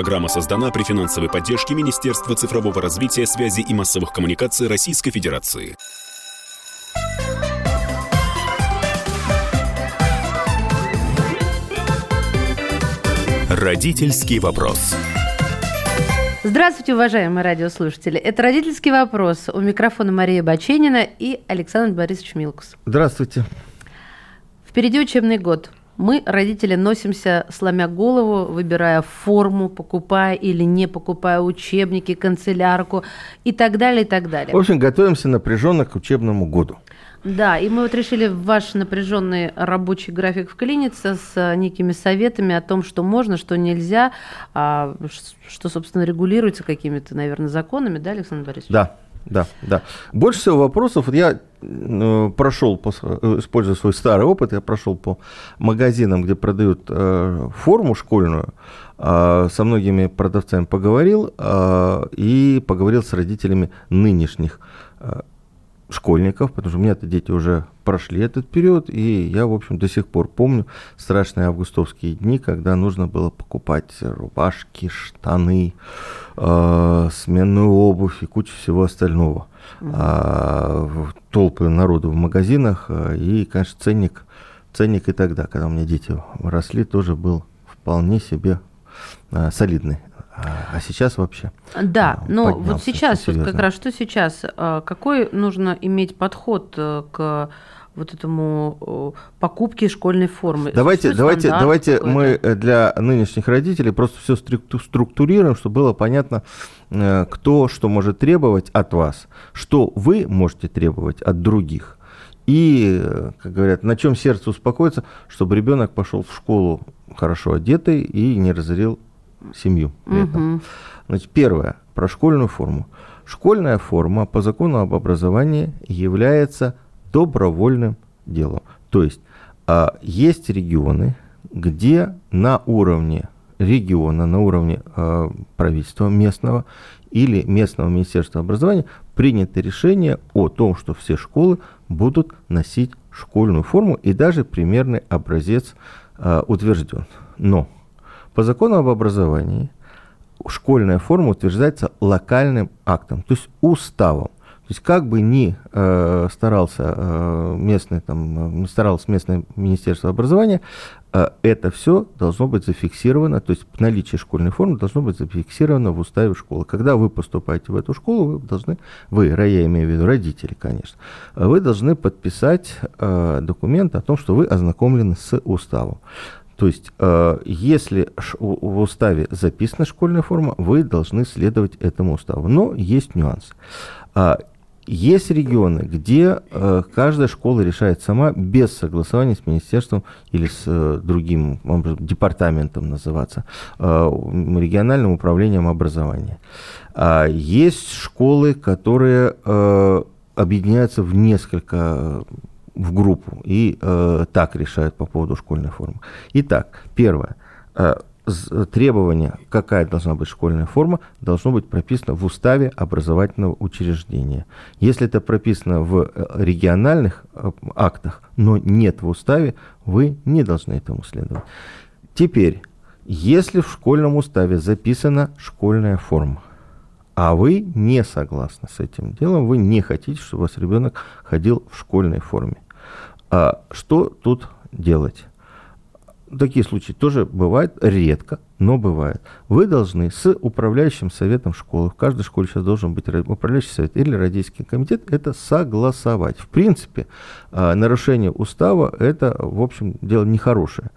Программа создана при финансовой поддержке Министерства цифрового развития, связи и массовых коммуникаций Российской Федерации. Родительский вопрос. Здравствуйте, уважаемые радиослушатели. Это «Родительский вопрос». У микрофона Мария Баченина и Александр Борисович Милкус. Здравствуйте. Впереди учебный год. Мы, родители, носимся, сломя голову, выбирая форму, покупая или не покупая учебники, канцелярку и так далее, и так далее. В общем, готовимся напряженно к учебному году. Да, и мы вот решили в ваш напряженный рабочий график вклиниться с э, некими советами о том, что можно, что нельзя, а, что, собственно, регулируется какими-то, наверное, законами, да, Александр Борисович? Да, да, да. Больше всего вопросов, вот я э, прошел, э, используя свой старый опыт, я прошел по магазинам, где продают э, форму школьную, э, со многими продавцами поговорил э, и поговорил с родителями нынешних э, школьников, потому что у меня-то дети уже прошли этот период, и я, в общем, до сих пор помню страшные августовские дни, когда нужно было покупать рубашки, штаны, э, сменную обувь и кучу всего остального. Mm-hmm. А, толпы народу в магазинах, э, и, конечно, ценник, ценник и тогда, когда у меня дети росли, тоже был вполне себе э, солидный. А, а сейчас вообще? Да, но ну, вот сейчас, вот как раз что сейчас, а, какой нужно иметь подход э, к вот этому покупке школьной формы. Давайте, давайте, давайте мы э, для нынешних родителей просто все структурируем, чтобы было понятно, э, кто что может требовать от вас, что вы можете требовать от других. И, как говорят, на чем сердце успокоится, чтобы ребенок пошел в школу хорошо одетый и не разорил семью. Угу. Значит, первое, про школьную форму. Школьная форма по закону об образовании является добровольным делом. То есть а, есть регионы, где на уровне региона, на уровне а, правительства местного или местного министерства образования принято решение о том, что все школы будут носить школьную форму и даже примерный образец а, утвержден. Но по закону об образовании школьная форма утверждается локальным актом, то есть уставом. То есть как бы ни э, старался э, местный, там, старалось местное министерство образования, э, это все должно быть зафиксировано, то есть наличие школьной формы должно быть зафиксировано в уставе школы. Когда вы поступаете в эту школу, вы должны, вы, я имею в виду родители, конечно, вы должны подписать э, документ о том, что вы ознакомлены с уставом. То есть, э, если в уставе записана школьная форма, вы должны следовать этому уставу. Но есть нюанс. А, есть регионы, где э, каждая школа решает сама без согласования с министерством или с э, другим департаментом называться, региональным управлением образования. А есть школы, которые объединяются в несколько в группу и э, так решают по поводу школьной формы. Итак, первое. Э, требование, какая должна быть школьная форма, должно быть прописано в уставе образовательного учреждения. Если это прописано в э, региональных э, актах, но нет в уставе, вы не должны этому следовать. Теперь, если в школьном уставе записана школьная форма, а вы не согласны с этим делом, вы не хотите, чтобы у вас ребенок ходил в школьной форме. А что тут делать? Такие случаи тоже бывают, редко, но бывают. Вы должны с управляющим советом школы, в каждой школе сейчас должен быть управляющий совет или родительский комитет, это согласовать. В принципе, а, нарушение устава это, в общем, дело нехорошее.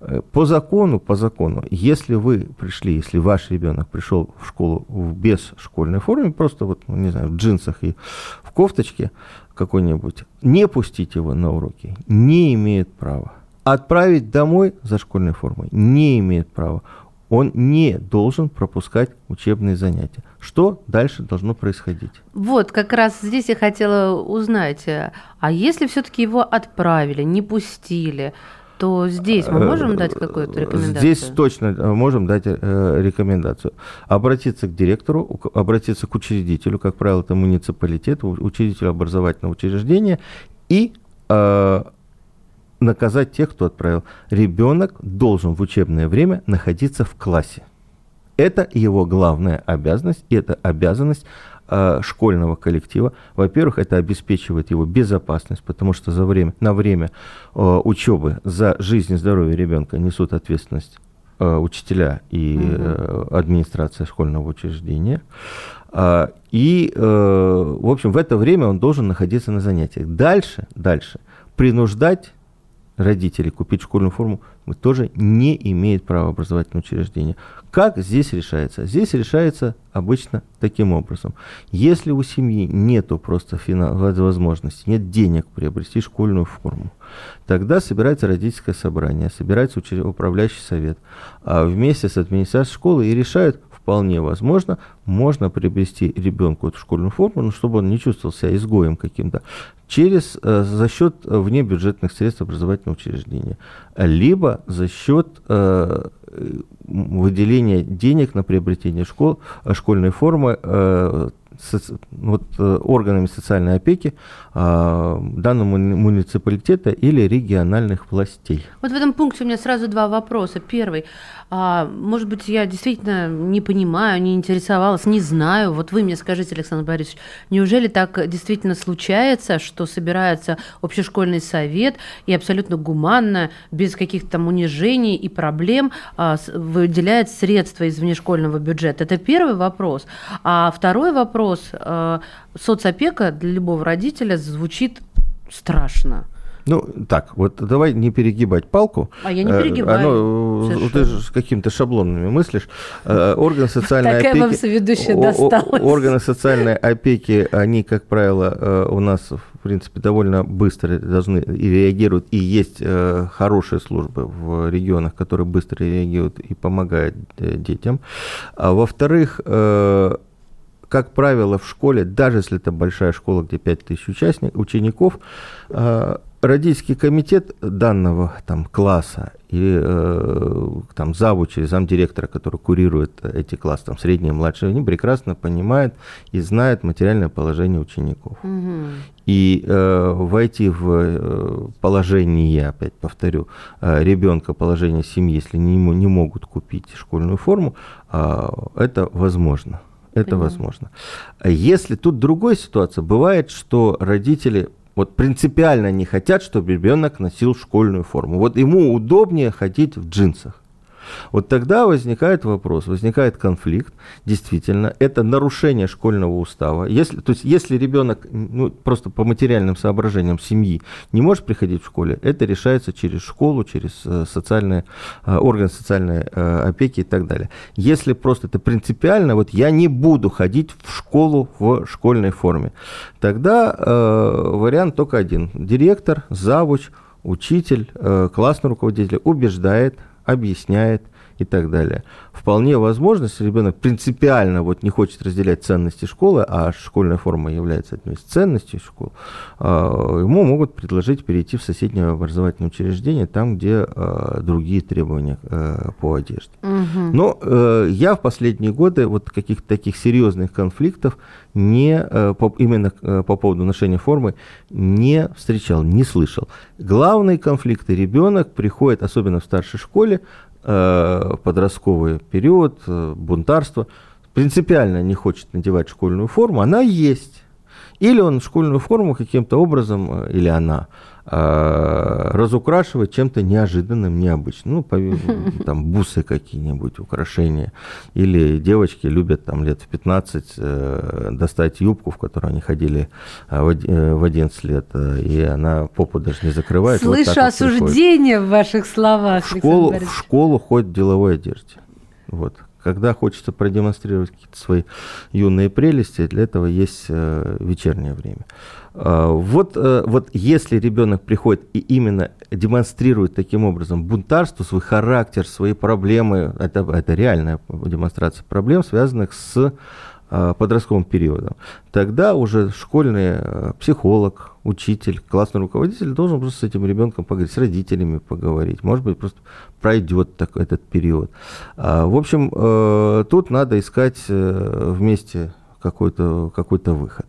Э, по закону, по закону, если вы пришли, если ваш ребенок пришел в школу без школьной форме, просто вот, ну, не знаю, в джинсах и в кофточке какой-нибудь, не пустить его на уроки не имеет права. Отправить домой за школьной формой не имеет права. Он не должен пропускать учебные занятия. Что дальше должно происходить? Вот, как раз здесь я хотела узнать, а если все-таки его отправили, не пустили, то здесь мы можем дать какую-то э, рекомендацию? Здесь точно э, можем дать э, рекомендацию. Обратиться к директору, обратиться к учредителю, как правило, это муниципалитет, учредителю образовательного учреждения, и э, наказать тех, кто отправил. Ребенок должен в учебное время находиться в классе. Это его главная обязанность, и это обязанность э, школьного коллектива. Во-первых, это обеспечивает его безопасность, потому что за время, на время э, учебы за жизнь и здоровье ребенка несут ответственность э, учителя и э, администрация школьного учреждения. Э, и, э, в общем, в это время он должен находиться на занятиях. Дальше, дальше, принуждать родителей купить школьную форму тоже не имеет права образовательного учреждения. Как здесь решается? Здесь решается обычно таким образом. Если у семьи нету просто возможности, нет денег приобрести школьную форму, тогда собирается родительское собрание, собирается управляющий совет а вместе с администрацией школы и решают, вполне возможно, можно приобрести ребенку эту школьную форму, но чтобы он не чувствовал себя изгоем каким-то, через, э, за счет внебюджетных средств образовательного учреждения, либо за счет э, выделения денег на приобретение школ, школьной формы э, вот, э, органами социальной опеки э, данного муниципалитета или региональных властей. Вот в этом пункте у меня сразу два вопроса. Первый. А, может быть, я действительно не понимаю, не интересовалась, не знаю. Вот вы мне скажите, Александр Борисович, неужели так действительно случается, что собирается общешкольный совет и абсолютно гуманно, без каких-то там унижений и проблем а, выделяет средства из внешкольного бюджета? Это первый вопрос. А второй вопрос. А, соцопека для любого родителя звучит страшно. Ну, так, вот давай не перегибать палку. А я не э, перегибаю. Оно, ты же с какими-то шаблонами мыслишь. Э, органы социальной опеки... Такая вам соведущая досталась. Органы социальной опеки, они, как правило, э, у нас, в принципе, довольно быстро должны и реагируют, и есть хорошие службы в регионах, которые быстро реагируют и помогают детям. А во-вторых, как правило, в школе, даже если это большая школа, где 5000 участников, учеников, родительский комитет данного там, класса и э, там завуч или замдиректора, который курирует эти классы, там средние, младшие, они прекрасно понимают и знают материальное положение учеников. Угу. И э, войти в э, положение, опять повторю, э, ребенка, положение семьи, если не, не могут купить школьную форму, э, это возможно. Это Понимаю. возможно. Если тут другая ситуация, бывает, что родители вот принципиально не хотят, чтобы ребенок носил школьную форму. Вот ему удобнее ходить в джинсах. Вот тогда возникает вопрос, возникает конфликт. Действительно, это нарушение школьного устава. Если, то есть, если ребенок ну, просто по материальным соображениям семьи не может приходить в школе, это решается через школу, через э, социальные, э, органы социальной э, опеки и так далее. Если просто это принципиально, вот я не буду ходить в школу в школьной форме, тогда э, вариант только один. Директор, завуч, учитель, классный руководитель убеждает объясняет и так далее. Вполне возможно, если ребенок принципиально вот не хочет разделять ценности школы, а школьная форма является одной из ценностей школ, а, ему могут предложить перейти в соседнее образовательное учреждение, там, где а, другие требования а, по одежде. Угу. Но э, я в последние годы вот каких-то таких серьезных конфликтов не, э, именно э, по поводу ношения формы не встречал, не слышал. Главные конфликты ребенок приходит, особенно в старшей школе, Э, подростковый период, э, бунтарство, принципиально не хочет надевать школьную форму, она есть. Или он школьную форму каким-то образом, э, или она, а, разукрашивать чем-то неожиданным, необычным. Ну, по, там, бусы какие-нибудь, украшения. Или девочки любят там лет в 15 э, достать юбку, в которой они ходили э, в, э, в 11 лет, э, и она попу даже не закрывает. Слышу вот осуждение в ваших словах, в школу, в школу ходит в деловой одежде. Вот. Когда хочется продемонстрировать какие-то свои юные прелести, для этого есть э, вечернее время. Э, вот, э, вот если ребенок приходит и именно демонстрирует таким образом бунтарство, свой характер, свои проблемы, это, это реальная демонстрация проблем, связанных с Э, подростковым периодом, тогда уже школьный э, психолог, учитель, классный руководитель должен просто с этим ребенком поговорить, с родителями поговорить, может быть, просто пройдет так, этот период. А, в общем, э, тут надо искать вместе какой-то какой выход.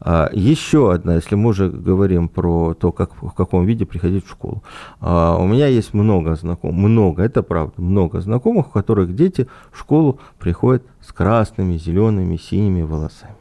А, еще одна, если мы уже говорим про то, как, в каком виде приходить в школу. А, у меня есть много знакомых, много, это правда, много знакомых, у которых дети в школу приходят с красными, зелеными, синими волосами.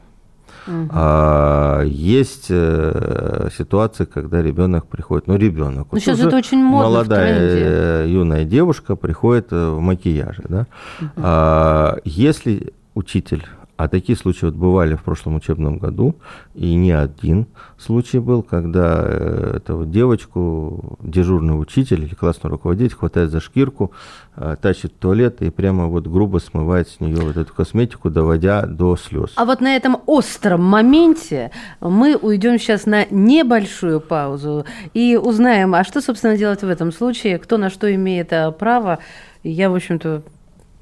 Угу. А, есть э, ситуации, когда ребенок приходит, ну ребенок, ну, сейчас это очень модно молодая э, юная девушка приходит э, в макияже, да. Угу. А, если учитель а такие случаи вот бывали в прошлом учебном году, и не один случай был, когда э, эту девочку дежурный учитель или классный руководитель хватает за шкирку, э, тащит в туалет и прямо вот грубо смывает с нее вот эту косметику, доводя до слез. А вот на этом остром моменте мы уйдем сейчас на небольшую паузу и узнаем, а что, собственно, делать в этом случае, кто на что имеет э, право. Я, в общем-то,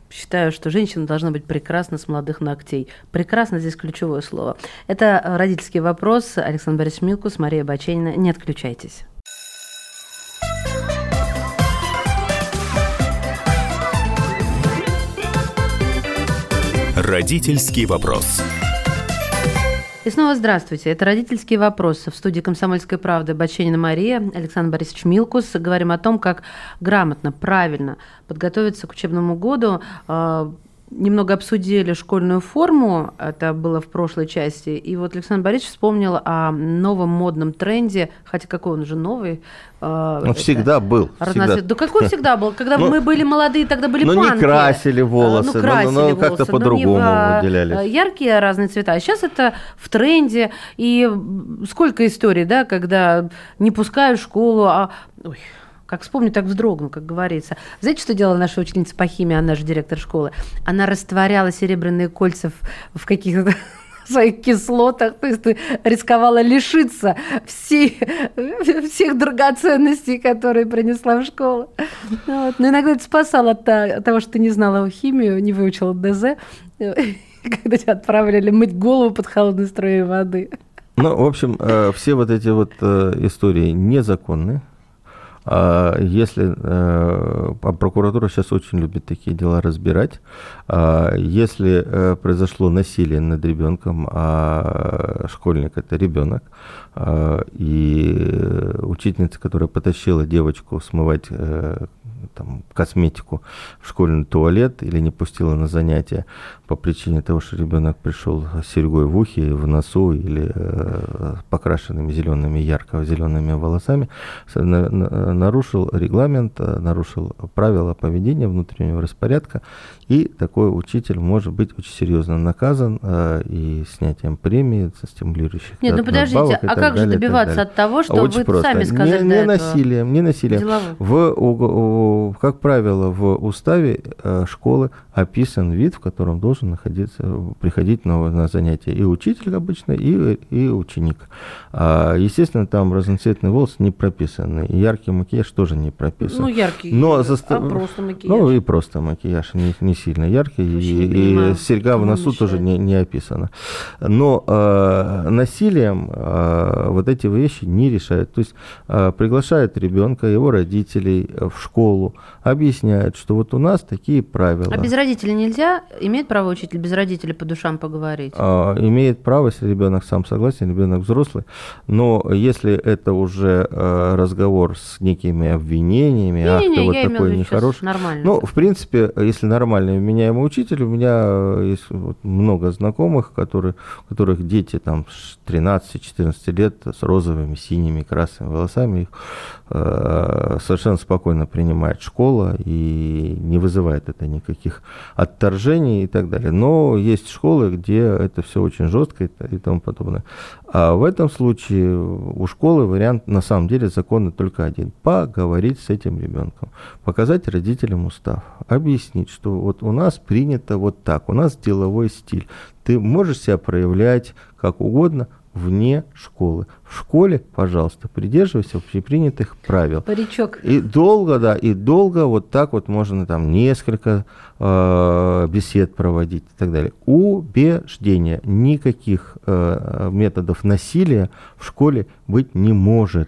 считаю, что женщина должна быть прекрасна с молодых ногтей. Прекрасно здесь ключевое слово. Это родительский вопрос. Александр Борисович Милкус, Мария Баченина. Не отключайтесь. Родительский вопрос. И снова здравствуйте. Это «Родительские вопросы» в студии «Комсомольской правды» Баченина Мария, Александр Борисович Милкус. Говорим о том, как грамотно, правильно подготовиться к учебному году, а, немного обсудили школьную форму, это было в прошлой части, и вот Александр Борисович вспомнил о новом модном тренде, хотя какой он уже новый. А, он всегда был. Всегда. Да какой всегда был? Когда ну, мы были молодые, тогда были ну, панки. Ну, не красили волосы, ну, красили но, но как-то по-другому выделялись. Яркие разные цвета. А сейчас это в тренде, и сколько историй, да, когда не пускают в школу, а... Ой, как вспомню, так вздрогну, как говорится. Знаете, что делала наша ученица по химии, она же директор школы? Она растворяла серебряные кольца в, в каких-то своих кислотах, то есть ты рисковала лишиться всей, всех драгоценностей, которые принесла в школу. Вот. Но иногда это спасало от, того, что ты не знала химию, не выучила ДЗ, когда тебя отправляли мыть голову под холодной струей воды. Ну, в общем, э, все вот эти вот э, истории незаконные. А если э, а прокуратура сейчас очень любит такие дела разбирать, а если э, произошло насилие над ребенком, а школьник это ребенок, и учительница, которая потащила девочку смывать э, там, косметику в школьный туалет или не пустила на занятия по причине того, что ребенок пришел с серьгой в ухе, в носу или э, покрашенными зелеными, ярко-зелеными волосами, на, на, нарушил регламент, э, нарушил правила поведения внутреннего распорядка, и такой учитель может быть очень серьезно наказан э, и снятием премии, стимулирующих Нет, ну подождите, а как же добиваться от того, что очень вы просто. сами сказали Не, не насилием, не насилием. В, в, как правило, в уставе э, школы описан вид, в котором должен находиться, приходить на, на занятия и учитель обычно, и, и ученик. А, естественно, там разноцветный волос не прописан, и яркий макияж тоже не прописан. Ну, яркий, Но за... а просто макияж. Ну, и просто макияж, не, не сильно яркий, и, и серьга в носу мешает. тоже не, не описана. Но э, насилием э, вот эти вещи не решают. То есть э, приглашают ребенка, его родителей в школу, объясняют, что вот у нас такие правила. А без родителей нельзя? Имеет право учитель без родителей по душам поговорить? А, имеет право, если ребенок сам согласен, ребенок взрослый. Но если это уже а, разговор с некими обвинениями, не, ах, не, ты вот такой нехороший. Нормально. Ну, в принципе, если нормальный вменяемый учитель, у меня есть вот много знакомых, которые, у которых дети там 13-14 лет с розовыми, синими, красными волосами, их э, совершенно спокойно принимает школа и не вызывает это никаких отторжений и так далее. Но есть школы, где это все очень жестко и, тому подобное. А в этом случае у школы вариант на самом деле законный только один. Поговорить с этим ребенком, показать родителям устав, объяснить, что вот у нас принято вот так, у нас деловой стиль. Ты можешь себя проявлять как угодно, вне школы. В школе, пожалуйста, придерживайся общепринятых правил. Паричок. И долго, да, и долго вот так вот можно там несколько э, бесед проводить и так далее. Убеждения. Никаких э, методов насилия в школе быть не может.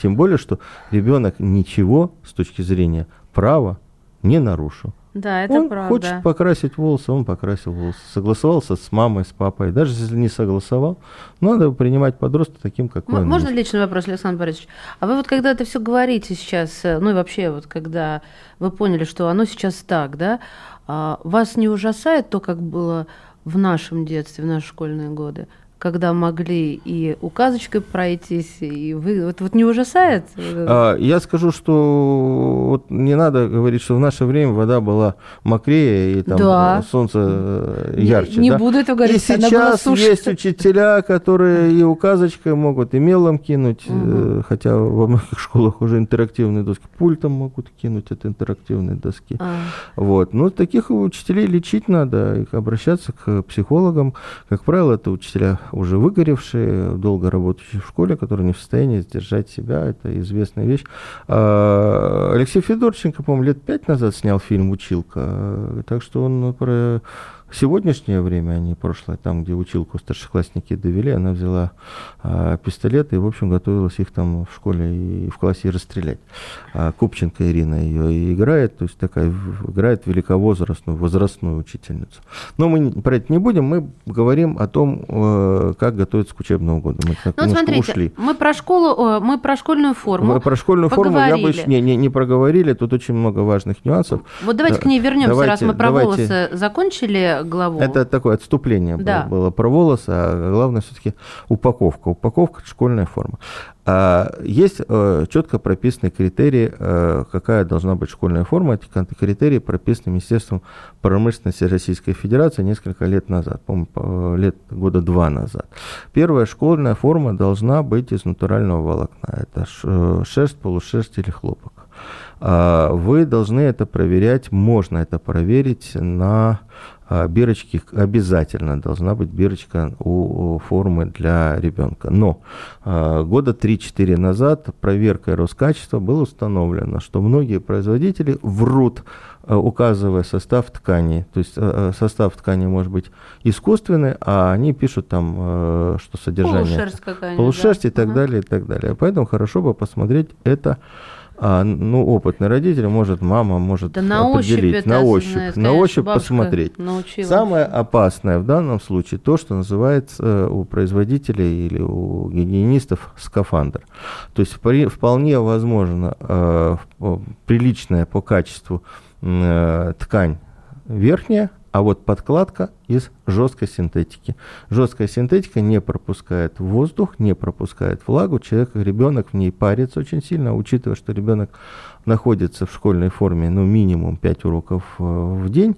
Тем более, что ребенок ничего с точки зрения права не нарушил. Да, это он правда. хочет покрасить волосы, он покрасил волосы. Согласовался с мамой, с папой. Даже если не согласовал, надо принимать подростка таким, какой М- он Можно есть. личный вопрос, Александр Борисович? А вы вот когда это все говорите сейчас, э, ну и вообще вот когда вы поняли, что оно сейчас так, да, а вас не ужасает то, как было в нашем детстве, в наши школьные годы? Когда могли и указочкой пройтись, и вы... Вот, вот не ужасает? А, я скажу, что вот не надо говорить, что в наше время вода была мокрее и там Да. солнце э, ярче. Не да? буду этого И говорить, она была сейчас есть учителя, которые и указочкой могут, и мелом кинуть, э, хотя во многих школах уже интерактивные доски, пультом могут кинуть от интерактивной доски. А, Вот. Ну, таких учителей лечить надо, обращаться к психологам. Как правило, это учителя уже выгоревшие, долго работающие в школе, которые не в состоянии сдержать себя. Это известная вещь. А, Алексей Федорченко, по-моему, лет пять назад снял фильм «Училка». Так что он про сегодняшнее время, а не прошлое, там, где училку старшеклассники довели, она взяла а, пистолет и, в общем, готовилась их там в школе и в классе расстрелять. А Купченко Ирина ее и играет, то есть такая играет великовозрастную, возрастную учительницу. Но мы про это не будем, мы говорим о том, э, как готовиться к учебному году. Мы так Ну вот смотрите, ушли. мы про школу, мы про школьную форму. Мы про школьную форму я бы поговорили. не, не, не проговорили, тут очень много важных нюансов. Вот давайте Да, к ней вернемся, раз давайте- мы про давайте. волосы закончили главу. Это такое отступление было- Да. было, про волосы, а главное все-таки упаковка. Упаковка – школьная форма. А, есть четко прописанные критерии, э, какая должна быть школьная форма. Эти критерии прописаны Министерством промышленности Российской Федерации несколько лет назад, по- лет года два назад. Первая школьная форма должна быть из натурального волокна. Это э, шерсть, полушерсть или хлопок. А, Вы должны это проверять, можно это проверить на а, бирочке. Обязательно должна быть бирочка у формы для ребенка. Но а, года 3-4 назад проверкой Роскачества было установлено, что многие производители врут, указывая состав ткани. То есть состав ткани может быть искусственный, а они пишут там, что содержание Полушерсть какая-нибудь. полушерсть да. и так Ага. далее, и так далее. Поэтому хорошо бы посмотреть это. А, ну, опытный родитель, может, мама может Да на ощупь определить. на знает, ощупь, на конечно, ощупь посмотреть. научила. Самое опасное в данном случае то, что называется э, у производителей или у гигиенистов скафандр. То есть при- вполне возможно э, приличная по качеству э, ткань верхняя, а вот подкладка из жесткой синтетики. Жесткая синтетика не пропускает воздух, не пропускает влагу. Человек, ребенок в ней парится очень сильно, учитывая, что ребенок находится в школьной форме, ну, минимум 5 уроков э, в день,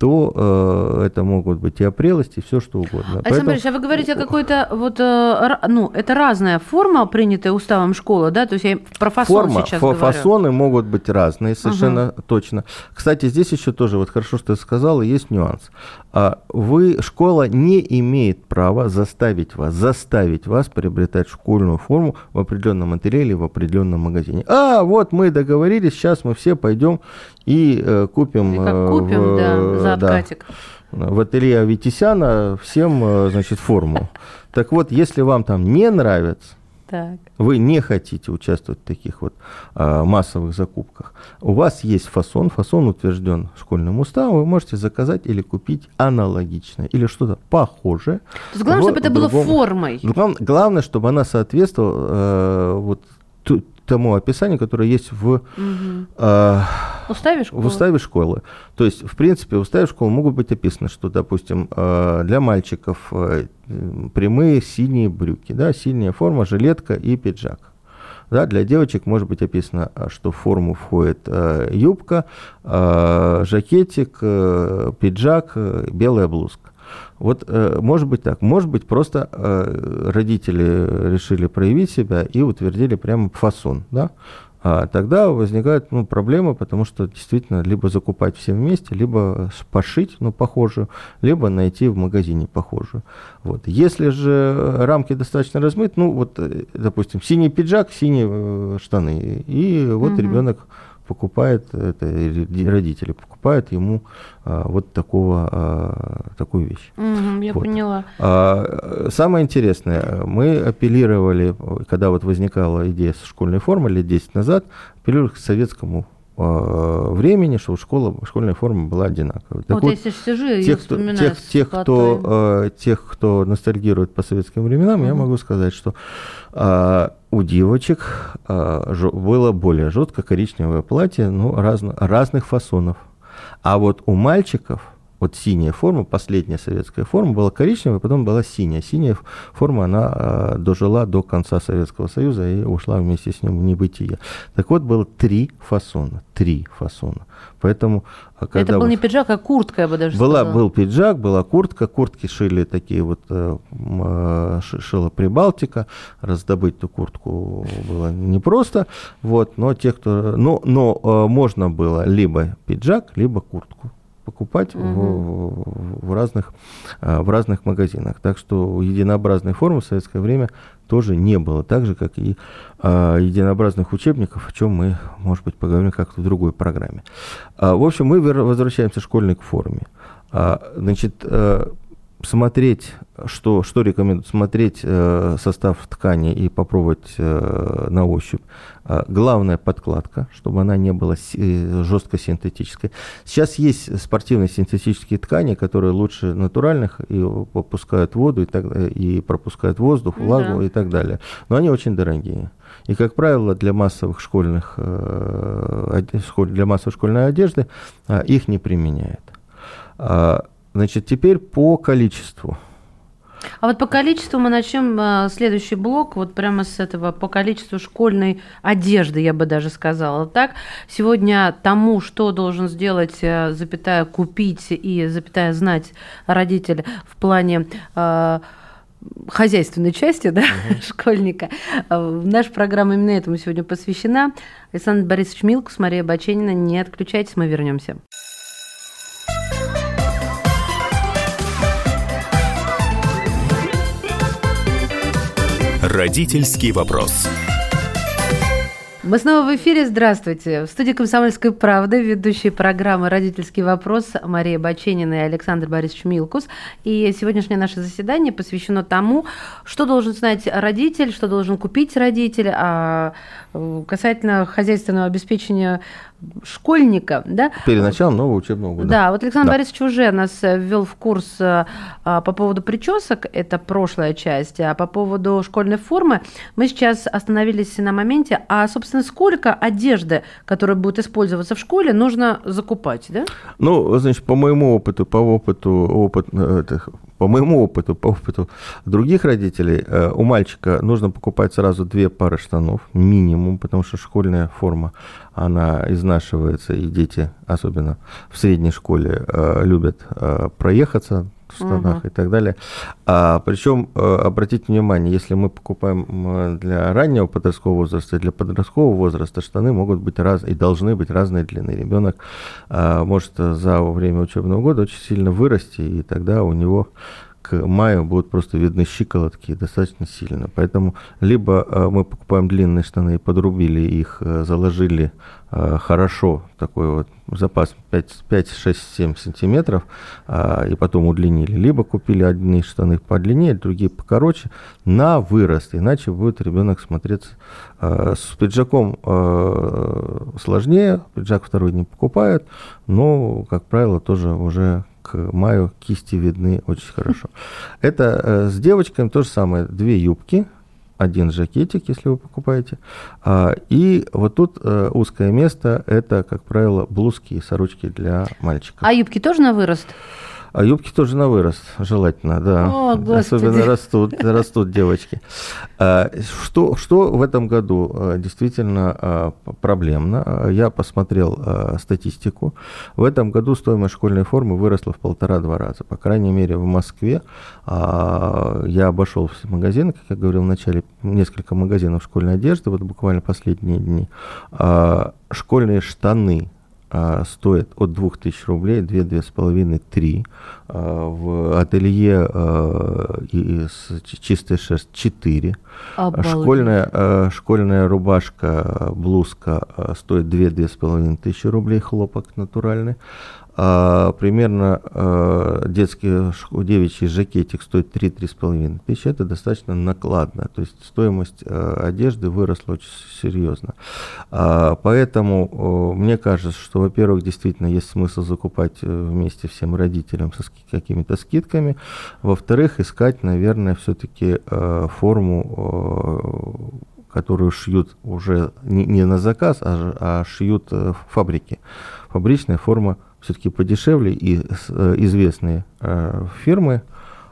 то э, это могут быть и опрелости, и все что угодно. Александр Поэтому- Борисович, а вы говорите о какой-то вот, э, ну, это разная форма, принятая уставом школы, да? То есть я про фасон Форма, сейчас фа- говорю. фасоны могут быть разные, совершенно точно. Кстати, здесь еще тоже, вот хорошо, что ты сказала, есть нюанс. А, Вы, школа не имеет права заставить вас, заставить вас приобретать школьную форму в определенном ателье в определенном магазине. А, вот мы договорились, сейчас мы все пойдем и э, купим... И как э, купим, в, да, да, откатик. в ателье Аветисяна всем, э, значит, форму. Так вот, если вам там не нравится, Так. вы не хотите участвовать в таких вот а, массовых закупках, у вас есть фасон, фасон утвержден школьным уставом, вы можете заказать или купить аналогичное, или что-то похожее. То есть главное, в чтобы это было другом- формой. Глав- главное, чтобы она соответствовала э, вот тому описанию, которое есть в, Мгм. э, Уставе школы? в уставе школы. То есть, в принципе, в уставе школы могут быть описаны, что, допустим, э, для мальчиков э, прямые синие брюки, да, синяя форма, жилетка и пиджак. Да, для девочек может быть описано, что в форму входит э, юбка, э, жакетик, э, пиджак, э, белая блузка. Вот э, может быть так, может быть просто э, родители решили проявить себя и утвердили прямо фасон, да? А тогда возникает ну, проблема, потому что действительно либо закупать все вместе, либо пошить, ну, похожую, либо найти в магазине похожую. Вот. Если же рамки достаточно размыты, ну, вот, э, допустим, синий пиджак, синие штаны, и вот Мгм. ребенок покупает, это родители покупают ему а, вот такого, а, такую вещь. Мгм, я Вот. поняла. А, Самое интересное, мы апеллировали, когда вот возникала идея с школьной формы лет 10 назад, апеллировали к советскому времени, чтобы школа, школьная форма была одинаковой. Так вот, вот я сижу тех, кто, тех, тех, кто, э, тех, кто ностальгирует по советским временам, угу. я могу сказать, что э, у девочек э, было более жестко коричневое платье, ну, раз, разных фасонов. А вот у мальчиков вот синяя форма, последняя советская форма была коричневая, потом была синяя. Синяя форма, она э, дожила до конца Советского Союза и ушла вместе с ним в небытие. Так вот, было три фасона, три фасона. Поэтому, а, когда... Это был не пиджак, а куртка, я бы даже была, сказала. Был пиджак, была куртка, куртки шили такие вот, э, шила Прибалтика, раздобыть эту куртку было непросто, вот, но те, кто... Но, но э, можно было либо пиджак, либо куртку покупать угу. в, в, разных, а, в разных магазинах. Так что единообразной формы в советское время тоже не было, так же, как и э, единообразных учебников, о чем мы, может быть, поговорим как-то в другой программе. А, в общем, мы возвращаемся к школьной форме. А, значит, а, смотреть, что, что рекомендую, смотреть э, состав ткани и попробовать э, на ощупь. Э, главная подкладка, чтобы она не была э, жестко синтетической. Сейчас есть спортивные синтетические ткани, которые лучше натуральных и попускают воду и, так, и пропускают воздух, влагу да. и так далее. Но они очень дорогие. И, как правило, для массовых школьных, э, для массовой школьной одежды э, их не применяют. Значит, теперь по количеству. А вот по количеству мы начнем а, следующий блок, вот прямо с этого, по количеству школьной одежды, я бы даже сказала так. Сегодня тому, что должен сделать, э, запятая, купить и, запятая, знать родитель в плане э, хозяйственной части да, uh-huh. школьника. Наша программа именно этому сегодня посвящена. Александр Борисович Милкус, Мария Баченина. Не отключайтесь, мы вернемся. Родительский вопрос. Мы снова в эфире. Здравствуйте. В студии «Комсомольской правды» ведущие программы «Родительский вопрос» Мария Баченина и Александр Борисович Милкус. И сегодняшнее наше заседание посвящено тому, что должен знать родитель, что должен купить родитель, а э, касательно хозяйственного обеспечения школьника, да? Перед началом нового учебного года. Да, вот Александр да. Борисович уже нас э, ввел в курс а, по поводу причесок, это прошлая часть, а по поводу школьной формы мы сейчас остановились на моменте, а, собственно, сколько одежды, которая будет использоваться в школе, нужно закупать, да? Ну, значит, по моему опыту, по опыту, опыт, это, по моему опыту, по опыту других родителей, э, у мальчика нужно покупать сразу две пары штанов, минимум, потому что школьная форма, она изнашивается, и дети, особенно в средней школе, э, любят э, проехаться штанах угу. и так далее. А, причем, обратите внимание, если мы покупаем для раннего подросткового возраста и для подросткового возраста, штаны могут быть раз и должны быть разной длины. Ребенок а, может за время учебного года очень сильно вырасти, и тогда у него к маю будут просто видны щиколотки достаточно сильно. Поэтому либо э, мы покупаем длинные штаны и подрубили их, э, заложили э, хорошо такой вот запас 5, 5 6, 7 сантиметров и потом удлинили. Либо купили одни штаны подлиннее, другие покороче на вырост, иначе будет ребенок смотреться с пиджаком сложнее, пиджак второй не покупают, но, как правило, тоже уже к маю кисти видны очень хорошо. Это э, с девочками то же самое. Две юбки, один жакетик, если вы покупаете. А, и вот тут э, узкое место, это, как правило, блузки и сорочки для мальчиков. А юбки тоже на вырост? А юбки тоже на вырост, желательно, да. О, Особенно растут, растут девочки. А, что, что в этом году а, действительно а, проблемно? Я посмотрел статистику. В этом году стоимость школьной формы выросла в полтора-два раза. По крайней мере, в Москве я обошел все магазины, как я говорил в начале, несколько магазинов школьной одежды, вот буквально последние дни. Школьные штаны а, стоит от 2000 рублей, 2, 2,5, 3. А, в ателье а, из чистой шерсть 4. Обалдеть. Школьная, школьная рубашка, блузка стоит 2, 2,5 тысячи рублей, хлопок натуральный. А, примерно а, детский девичий жакетик стоит 3-3,5 тысячи, это достаточно накладно, то есть стоимость а, одежды выросла очень серьезно. А, поэтому мне кажется, что, во-первых, действительно есть смысл закупать э, вместе всем родителям со какими-то скидками, во-вторых, искать, наверное, все-таки а, форму которую шьют уже не, не на заказ, а, а шьют э, фабрики. Фабричная форма все-таки подешевле, и э, известные э, фирмы,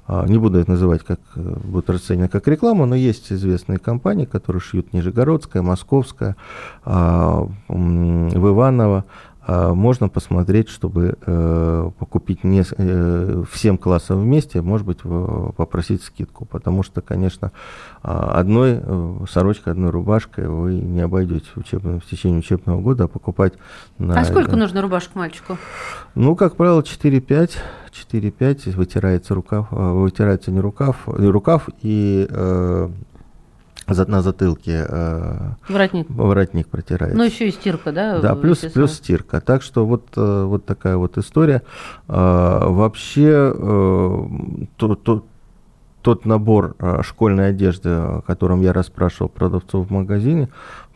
э, не буду это называть, как э, будет расценено как реклама, но есть известные компании, которые шьют Нижегородская, Московская, в Иваново, а, можно посмотреть, чтобы э, покупить не, э, всем классам вместе, может быть, попросить скидку, потому что, конечно, а, одной э, сорочкой, одной рубашкой вы не обойдете в, учебном, в течение учебного года, а покупать на... А сколько нужно рубашек мальчику? Ну, как правило, 4-5. 4-5 вытирается рукав, э, вытирается не рукав, не рукав и э, на затылке э, воротник. воротник протирается. Ну, еще и стирка, да? Да, плюс, плюс стирка. Так что вот, э, вот такая вот история. Э, вообще, то, то, тот набор школьной одежды, о котором я расспрашивал продавцов в магазине,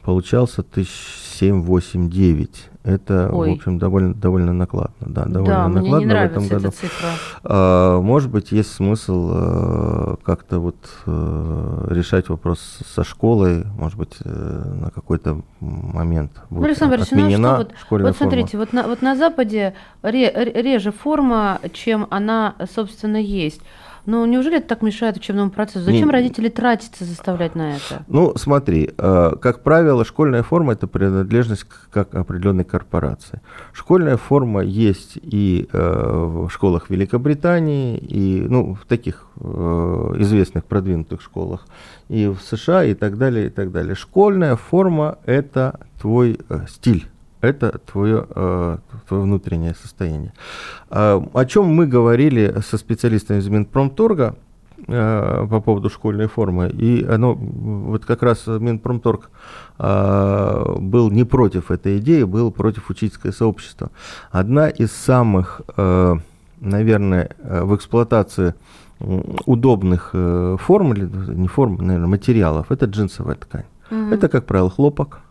получался тысяч семь, восемь, девять. Это, Ой. в общем, довольно, довольно накладно. Да, довольно да, накладно мне не в этом году. Эта цифра. А, может быть, есть смысл а, как-то вот а, решать вопрос со школой, может быть, а, на какой-то момент будет ну, Александр отменена ну, что, вот, вот смотрите, вот на, вот на Западе реже форма, чем она, собственно, есть. Но неужели это так мешает учебному процессу? Зачем не, родители тратиться заставлять на это? Ну, смотри, э, как правило, школьная форма – это принадлежность к как определенной корпорации. Школьная форма есть и э, в школах Великобритании, и ну, в таких э, известных продвинутых школах, и в США, и так далее, и так далее. Школьная форма – это твой стиль это твое, э, твое внутреннее состояние. А, о чем мы говорили со специалистами из Минпромторга э, по поводу школьной формы, и оно, вот как раз Минпромторг э, был не против этой идеи, был против учительское сообщество. Одна из самых, наверное, в эксплуатации удобных форм, или не форм, наверное, материалов, это джинсовая ткань. Угу. Это, как правило, хлопок,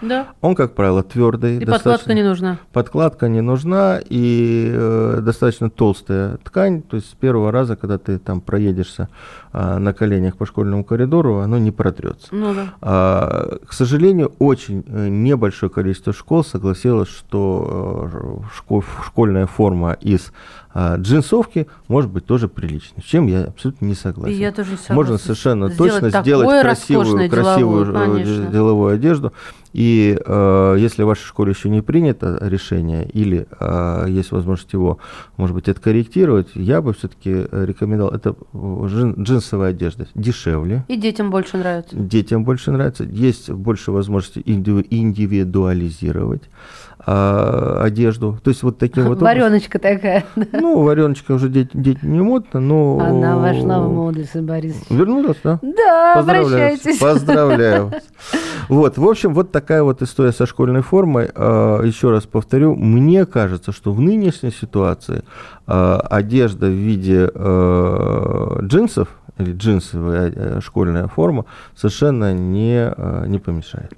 да. Он, как правило, твердый. И подкладка не нужна. Подкладка не нужна и э, достаточно толстая ткань. То есть с первого раза, когда ты там проедешься э, на коленях по школьному коридору, оно не протрется. Ну, да. а, к сожалению, очень э, небольшое количество школ согласилось, что э, школ, школьная форма из а джинсовки может быть тоже приличной, с чем я абсолютно не согласен. И я тоже не согласен. Можно совершенно сделать точно сделать красивую, красивую деловую, э, деловую одежду. И э, если в вашей школе еще не принято решение или э, есть возможность его, может быть, откорректировать, я бы все-таки рекомендовал. Это джинсовая одежда дешевле. И детям больше нравится. Детям больше нравится. Есть больше возможности индивидуализировать а, одежду. То есть вот таким вот Вареночка такая. Ну, вареночка уже дети, дети не модно, но... Она вошла в моду, Борис. Вернулась, да? Да, Поздравляю. обращайтесь. Поздравляю. Вот, в общем, вот такая вот история со школьной формой. А, еще раз повторю, мне кажется, что в нынешней ситуации а, одежда в виде а, джинсов или джинсовая э, школьная форма совершенно не, э, не помешает.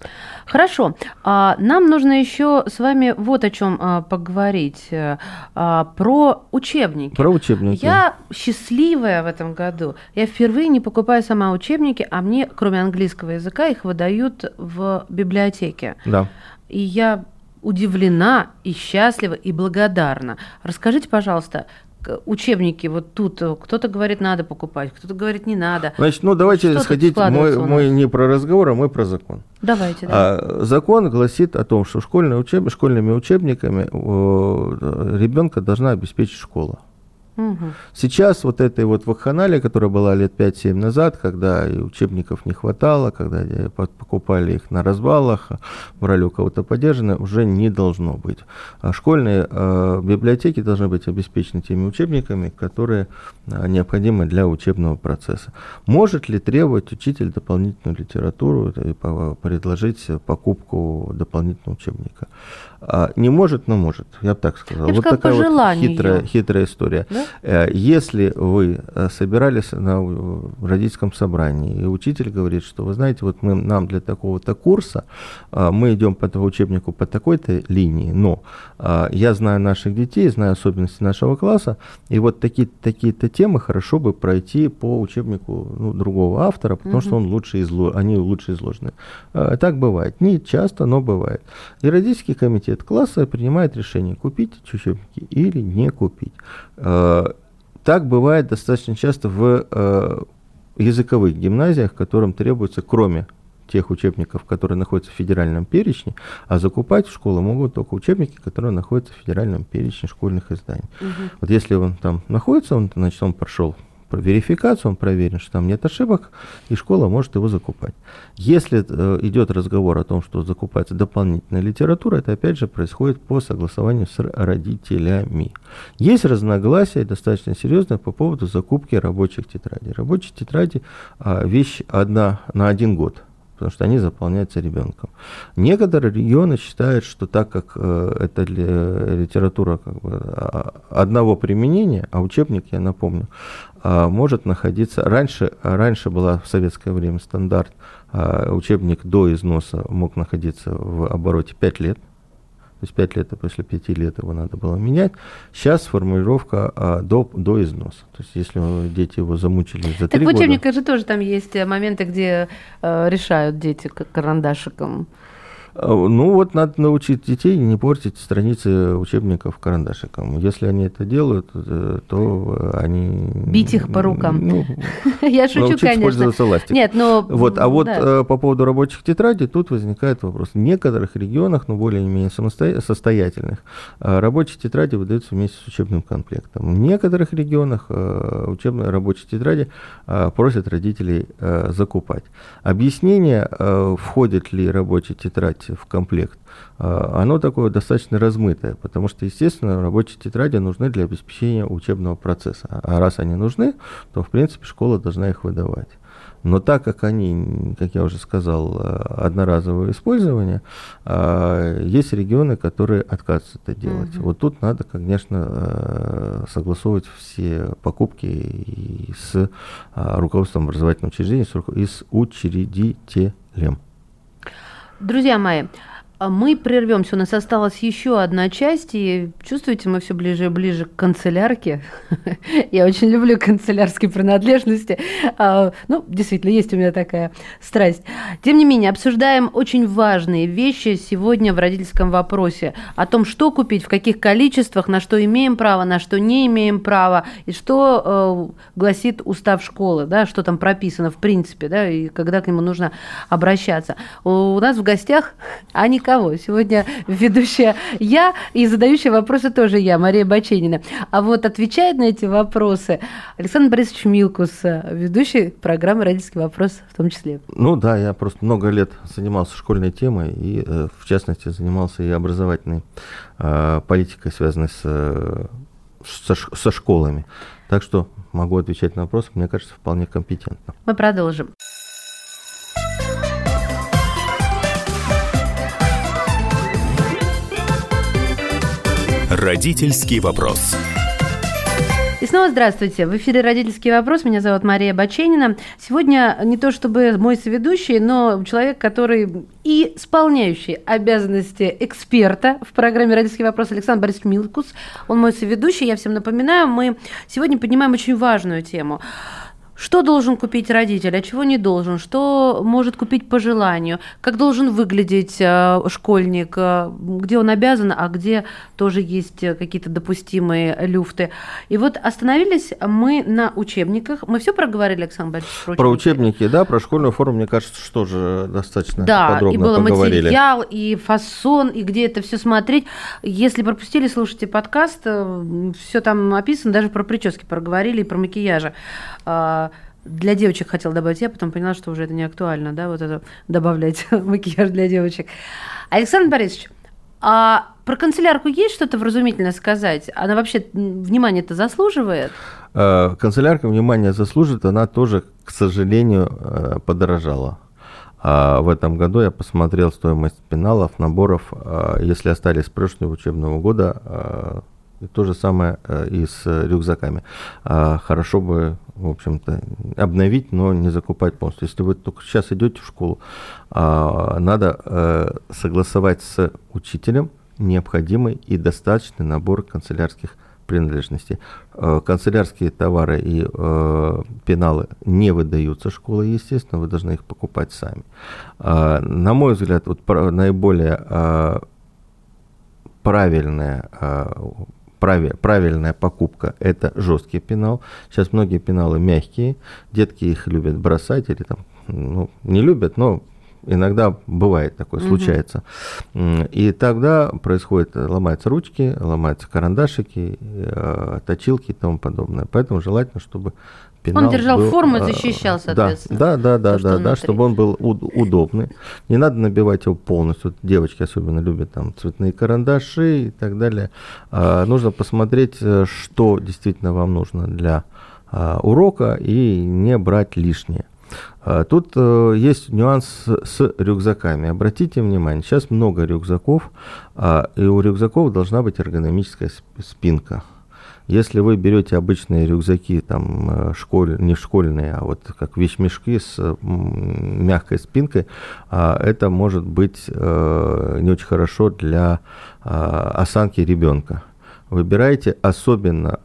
Хорошо. А, нам нужно еще с вами вот о чем а, поговорить. А, про учебники. Про учебники. Я счастливая в этом году. Я впервые не покупаю сама учебники, а мне, кроме английского языка, их выдают в библиотеке. Да. И я удивлена и счастлива и благодарна. Расскажите, пожалуйста, учебники вот тут э, кто-то говорит надо покупать, кто-то говорит не надо. Значит, ну давайте Что сходить, мы, мы не про разговор, а мы про закон. Давайте. Да. А, закон гласит о том, что школьные учеб... школьными учебниками ребенка должна обеспечить школа. Угу. Сейчас вот этой вот вакханалии, которая была лет 5-7 назад, когда и учебников не хватало, когда покупали их на развалах, брали у кого-то подержанное, уже не должно быть. А школьные э, библиотеки должны быть обеспечены теми учебниками, которые э, необходимы для учебного процесса. Может ли требовать учитель дополнительную литературу и предложить покупку дополнительного учебника? А, не может, но может. Я бы так сказал. Я вот такая вот хитрая, хитрая история. Да? Э, если вы э, собирались на родительском собрании, и учитель говорит, что вы знаете, вот мы, нам для такого-то курса, мы идем по этому учебнику по такой-то линии, но я знаю наших детей, знаю особенности нашего класса, и вот такие, такие-то темы хорошо бы пройти по учебнику ну, другого автора, потому угу. что он лучше изло... они лучше изложены. Так бывает. Не часто, но бывает. И родительский комитет класса принимает решение, купить учебники или не купить. Так бывает достаточно часто в э, языковых гимназиях, которым требуется, кроме тех учебников, которые находятся в федеральном перечне, а закупать в школы могут только учебники, которые находятся в федеральном перечне школьных изданий. Угу. Вот если он там находится, он, значит, он прошел верификацию, он проверен, что там нет ошибок, и школа может его закупать. Если э, идет разговор о том, что закупается дополнительная литература, это опять же происходит по согласованию с родителями. Есть разногласия достаточно серьезные по поводу закупки рабочих тетрадей. Рабочие тетради э, вещь одна на один год – потому что они заполняются ребенком. Некоторые регионы считают, что так как э, это литература как бы, а, одного применения, а учебник, я напомню, э, может находиться... Раньше, раньше была в советское время стандарт, э, учебник до износа мог находиться в обороте 5 лет, то есть 5 лет, и после 5 лет его надо было менять. Сейчас формулировка а, до, до износа. То есть если дети его замучили за 3 года... Так в учебниках же тоже там есть моменты, где э, решают дети карандашиком. А, ну вот надо научить детей не портить страницы учебников карандашиком. Если они это делают, э, то они... Бить их по рукам. Ну, Я шучу, конечно. пользоваться ластиком. Нет, но... Вот, а вот да. Э, по поводу рабочих тетрадей тут возникает вопрос. В некоторых регионах, ну более-менее состоятельных, э, рабочие тетради выдаются вместе с учебным комплектом. В некоторых регионах учебные рабочие тетради просят родителей закупать. Объяснение, входит ли рабочая тетрадь в комплект, а, оно такое достаточно размытое, потому что, естественно, рабочие тетради нужны для обеспечения учебного процесса. А раз они нужны, то, в принципе, школа должна их выдавать. Но так как они, как я уже сказал, а, одноразовое использование, а, есть регионы, которые отказываются это делать. Угу. Вот тут надо, конечно, согласовывать все покупки с руководством образовательного учреждения и с учредителем. Друзья мои, мы прервемся. У нас осталась еще одна часть, и чувствуете, мы все ближе и ближе к канцелярке. Я очень люблю канцелярские принадлежности. А, ну, действительно, есть у меня такая страсть. Тем не менее, обсуждаем очень важные вещи сегодня в родительском вопросе. О том, что купить, в каких количествах, на что имеем право, на что не имеем права, и что э, гласит устав школы, да, что там прописано в принципе, да, и когда к нему нужно обращаться. У нас в гостях Аника кого? Сегодня ведущая я и задающая вопросы тоже я, Мария Баченина. А вот отвечает на эти вопросы Александр Борисович Милкус, ведущий программы «Родительский вопрос» в том числе. Ну да, я просто много лет занимался школьной темой и, э, в частности, занимался и образовательной э, политикой, связанной с, э, со, со школами. Так что могу отвечать на вопросы, мне кажется, вполне компетентно. Мы продолжим. Родительский вопрос. И снова здравствуйте. В эфире «Родительский вопрос». Меня зовут Мария Баченина. Сегодня не то чтобы мой соведущий, но человек, который и исполняющий обязанности эксперта в программе «Родительский вопрос» Александр Борисович Милкус. Он мой соведущий. Я всем напоминаю, мы сегодня поднимаем очень важную тему – Что должен купить родитель, а чего не должен? Что может купить по желанию? Как должен выглядеть э, школьник? Э, где он обязан, а где тоже есть э, какие-то допустимые люфты? И вот остановились мы на учебниках. Мы все проговорили, Александр Борисович, про, про учебники? да, про школьную форму, мне кажется, что же достаточно да, подробно и было поговорили. материал, и фасон, и где это все смотреть. Если пропустили, слушайте подкаст, все там описано, даже про прически проговорили и про макияжи. Для девочек хотела добавить, я потом поняла, что уже это не актуально, да, вот это добавлять макияж для девочек. Александр Борисович, а про канцелярку есть что-то вразумительно сказать? Она вообще внимание-то заслуживает? Э, канцелярка внимание заслуживает, она тоже, к сожалению, э, подорожала. А в этом году я посмотрел стоимость пеналов, наборов. А если остались с прошлого учебного года, и то же самое э, и с рюкзаками. Хорошо бы, в общем-то, обновить, но не закупать полностью. Если вы только сейчас идете в школу, надо э, согласовать с учителем необходимый и достаточный набор канцелярских принадлежности. Э, канцелярские товары и э, пеналы не выдаются школой, естественно, вы должны их покупать сами. Э, на мой взгляд, вот наиболее э, правильная э, правильная покупка – это жесткий пенал. Сейчас многие пеналы мягкие, детки их любят бросать или там, ну, не любят, но иногда бывает такое, случается. Угу. И тогда происходит, ломаются ручки, ломаются карандашики, э, точилки и тому подобное. Поэтому желательно, чтобы пенал Он держал был, форму и э, защищал, соответственно. Да, да, да, да, да, да, чтобы он был удобный. Не надо набивать его полностью. девочки особенно любят там цветные карандаши и так далее. А, нужно посмотреть, э, что действительно вам нужно для а, урока и не брать лишнее. А, тут э, есть нюанс с рюкзаками. Обратите внимание, сейчас много рюкзаков, а, и у рюкзаков должна быть эргономическая спинка. Если вы берете обычные рюкзаки, там, э, школь, не школьные, а вот как вещмешки с мягкой спинкой, а, это может быть э, не очень хорошо для осанки ребенка. Выбирайте особенно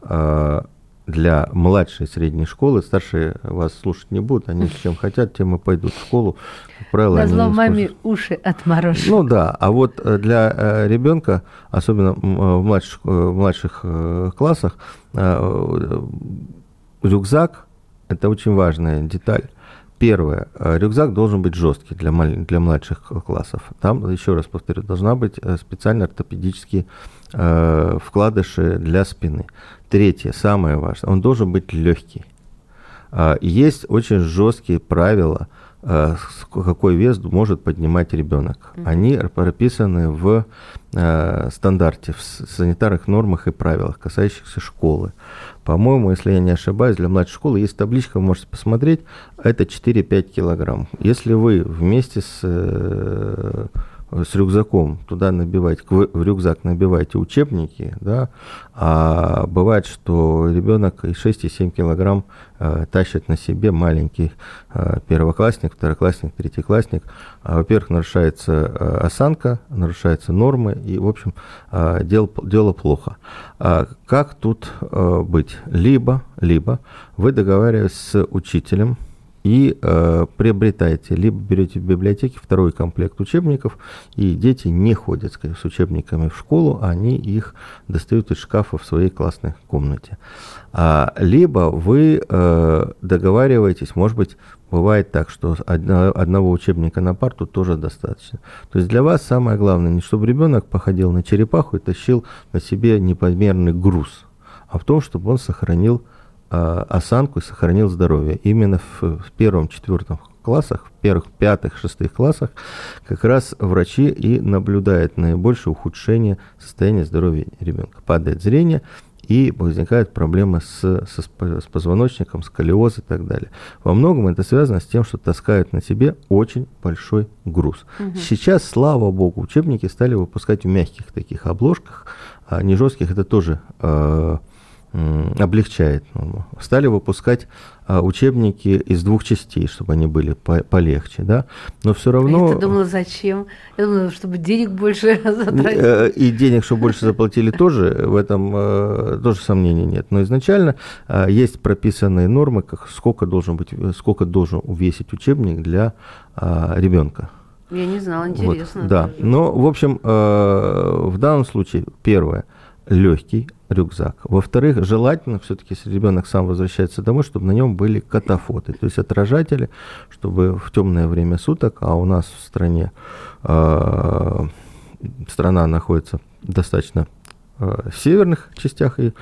для младшей средней школы, старшие вас слушать не будут, они с чем хотят, тем и пойдут в школу. Как правило, Назло маме уши отморожены. Ну да, а вот э, для э, ребенка, особенно в младших, э, в младших классах, рюкзак – это очень важная деталь. Первое. Рюкзак должен быть жесткий для, для младших классов. Там, еще раз повторю, должна быть специально ортопедические э, вкладыши для спины. Третье, самое важное, он должен быть легкий. А, есть очень жесткие правила, какой вес может поднимать ребенок. Они прописаны в а, стандарте, в санитарных нормах и правилах, касающихся школы. По-моему, если я не ошибаюсь, для младшей школы есть табличка, вы можете посмотреть, это 4-5 килограмм. Если вы вместе с э, с рюкзаком туда набивать, в рюкзак набивайте учебники, да, а бывает, что ребенок и 6,7 килограмм э, тащит на себе маленький э, первоклассник, второклассник, третьеклассник. А, во-первых, нарушается э, осанка, нарушаются нормы, и, в общем, э, дело, дело плохо. А как тут э, быть? Либо, либо вы договариваетесь с учителем, и э, приобретаете, либо берете в библиотеке второй комплект учебников, и дети не ходят с учебниками в школу, они их достают из шкафа в своей классной комнате. А, либо вы э, договариваетесь, может быть, бывает так, что одно, одного учебника на парту тоже достаточно. То есть для вас самое главное, не чтобы ребенок походил на черепаху и тащил на себе непомерный груз, а в том, чтобы он сохранил осанку и сохранил здоровье. Именно в, в первом, четвертом классах, в первых, пятых, шестых классах как раз врачи и наблюдают наибольшее ухудшение состояния здоровья ребенка. Падает зрение, и возникают проблемы с, со, с позвоночником, сколиоз и так далее. Во многом это связано с тем, что таскают на себе очень большой груз. Угу. Сейчас, слава богу, учебники стали выпускать в мягких таких обложках, а не жестких, это тоже э, облегчает норму. Стали выпускать а, учебники из двух частей, чтобы они были по полегче, да. Но все равно. Я думала, зачем? Я думала, чтобы денег больше затратить. Э, и денег, чтобы больше заплатили, тоже в этом э, тоже сомнений нет. Но изначально а, есть прописанные нормы, как сколько должен быть, сколько должен увесить учебник для а, ребенка. Я не знала, интересно. Вот, да, но в общем э, в данном случае первое легкий, рюкзак. Во-вторых, желательно все-таки, если ребенок сам возвращается домой, чтобы на нем были катафоты, то есть отражатели, чтобы в темное время суток, а у нас в стране э, страна находится достаточно в северных частях, и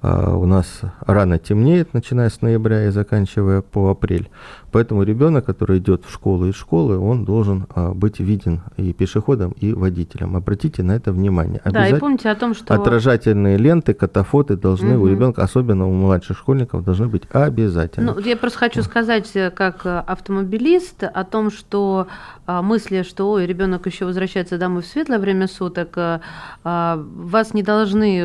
а, у нас рано темнеет, начиная с ноября и заканчивая по апрель. Поэтому ребенок, который идет в школу из школы, он должен а, быть виден и пешеходом, и водителем. Обратите на это внимание. Да, и помните о том, что... Отражательные ленты, катафоты должны угу. у ребенка, особенно у младших школьников, должны быть обязательно. Ну, я просто хочу сказать, э, как э, автомобилист, о том, что мысли, что ой, ребенок еще возвращается домой в светлое время суток, вас не должны должны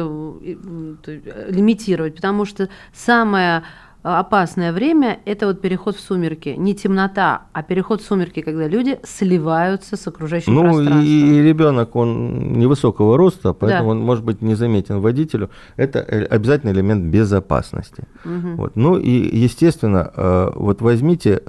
э, лимитировать, потому что самое опасное время – это вот переход в сумерки. Не темнота, а переход в сумерки, когда люди сливаются с окружающим ну, пространством. Ну и ребенок, он невысокого роста, поэтому да. он может быть незаметен водителю. Это э, обязательный элемент безопасности. Угу. Вот. Ну и, естественно, э, вот возьмите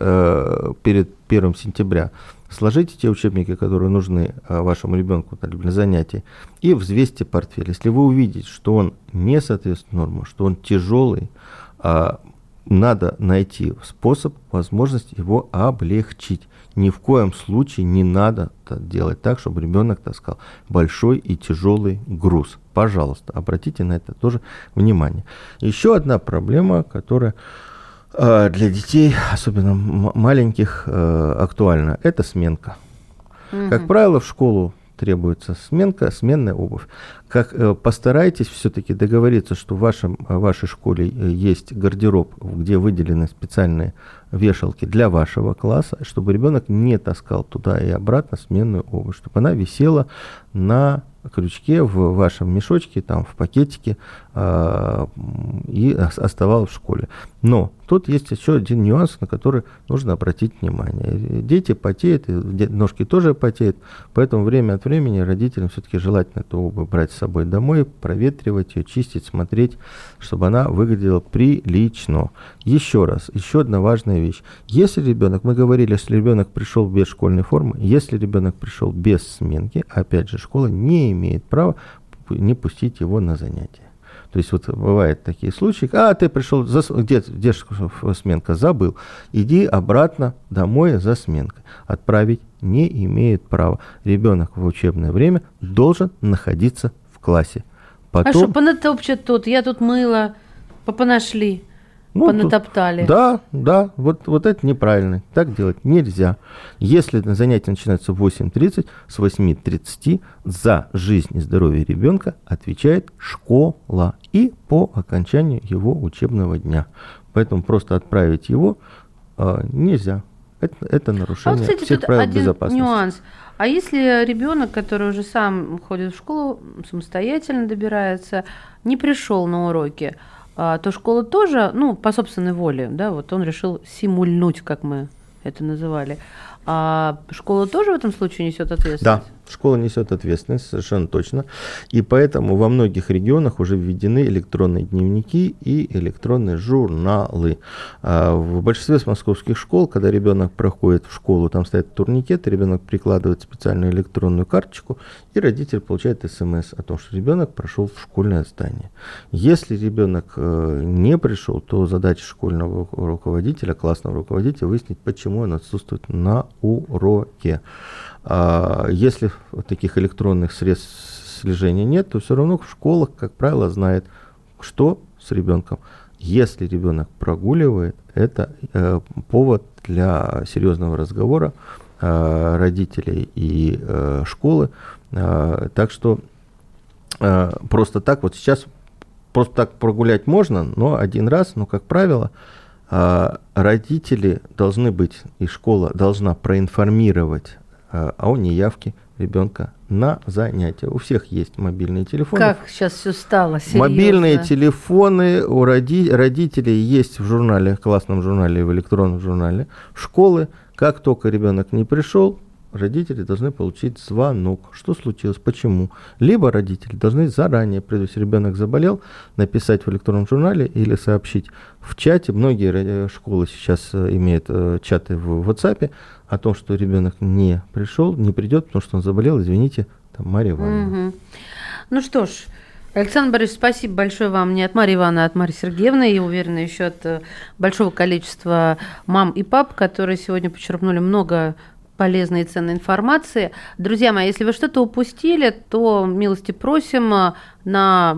перед 1 сентября Сложите те учебники, которые нужны а, вашему ребенку для занятий, и взвесьте портфель. Если вы увидите, что он не соответствует нормам, что он тяжелый, а, надо найти способ, возможность его облегчить. Ни в коем случае не надо делать так, чтобы ребенок таскал большой и тяжелый груз. Пожалуйста, обратите на это тоже внимание. Еще одна проблема, которая для детей, особенно маленьких, э, актуально, это сменка. Угу. Как правило, в школу требуется сменка, сменная обувь. Как, э, постарайтесь все-таки договориться, что в вашем, в вашей школе есть гардероб, где выделены специальные вешалки для вашего класса, чтобы ребенок не таскал туда и обратно сменную обувь, чтобы она висела на крючке в вашем мешочке, там в пакетике э, и оставалась в школе. Но Тут есть еще один нюанс, на который нужно обратить внимание. Дети потеют, ножки тоже потеют, поэтому время от времени родителям все-таки желательно эту обувь брать с собой домой, проветривать ее, чистить, смотреть, чтобы она выглядела прилично. Еще раз, еще одна важная вещь. Если ребенок, мы говорили, если ребенок пришел без школьной формы, если ребенок пришел без сменки, опять же, школа не имеет права не пустить его на занятия. То есть вот бывают такие случаи, а ты пришел, за, где, где сменка, забыл, иди обратно домой за сменкой. Отправить не имеет права. Ребенок в учебное время должен находиться в классе. Потом... А что, понатопчат тут, я тут мыла, понашли. Ну, Понатоптали. Да, да, вот, вот это неправильно. Так делать нельзя. Если занятие начинается в 8.30, с 8.30 за жизнь и здоровье ребенка отвечает школа и по окончанию его учебного дня. Поэтому просто отправить его э, нельзя. Это, это нарушение а вот, кстати, всех правил один безопасности. нюанс. А если ребенок, который уже сам ходит в школу, самостоятельно добирается, не пришел на уроки, то школа тоже, ну, по собственной воле, да, вот он решил симульнуть, как мы это называли. А школа тоже в этом случае несет ответственность? Да, Школа несет ответственность, совершенно точно. И поэтому во многих регионах уже введены электронные дневники и электронные журналы. А в большинстве московских школ, когда ребенок проходит в школу, там стоят турникеты, ребенок прикладывает специальную электронную карточку, и родитель получает смс о том, что ребенок прошел в школьное здание. Если ребенок э, не пришел, то задача школьного руководителя, классного руководителя выяснить, почему он отсутствует на уроке. А если таких электронных средств слежения нет, то все равно в школах, как правило, знает, что с ребенком. Если ребенок прогуливает, это э, повод для серьезного разговора э, родителей и э, школы. Э, так что э, просто так вот сейчас просто так прогулять можно, но один раз, но как правило, э, родители должны быть и школа должна проинформировать о неявке ребенка на занятия. У всех есть мобильные телефоны. Как сейчас все стало серьезно. Мобильные телефоны у роди- родителей есть в журнале, в классном журнале, в электронном журнале. Школы, как только ребенок не пришел, родители должны получить звонок. Что случилось, почему. Либо родители должны заранее, прежде всего ребенок заболел, написать в электронном журнале или сообщить в чате. Многие школы сейчас э, имеют э, чаты в WhatsApp о том, что ребенок не пришел, не придет, потому что он заболел, извините, там Мария Ивановна. Угу. Ну что ж, Александр Борисович, спасибо большое вам не от Марии Ивановны, а от Марии Сергеевны, и уверена еще от э, большого количества мам и пап, которые сегодня почерпнули много полезной и ценной информации. Друзья мои, если вы что-то упустили, то милости просим э, на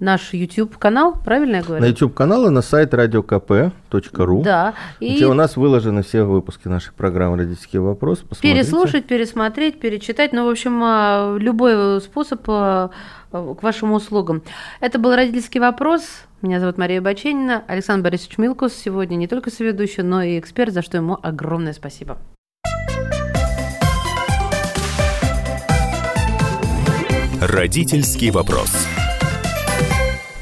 наш YouTube-канал, правильно я говорю? На YouTube-канал и на сайт radiokp.ru, да, и где у нас выложены все выпуски наших программ «Родительский вопрос». Посмотрите. Переслушать, пересмотреть, перечитать. Ну, в общем, э, любой способ э, к вашим услугам. Это был «Родительский вопрос». Меня зовут Мария Баченина. Александр Борисович Милкус сегодня не только соведущий, но и эксперт, за что ему огромное спасибо. Родительский вопрос.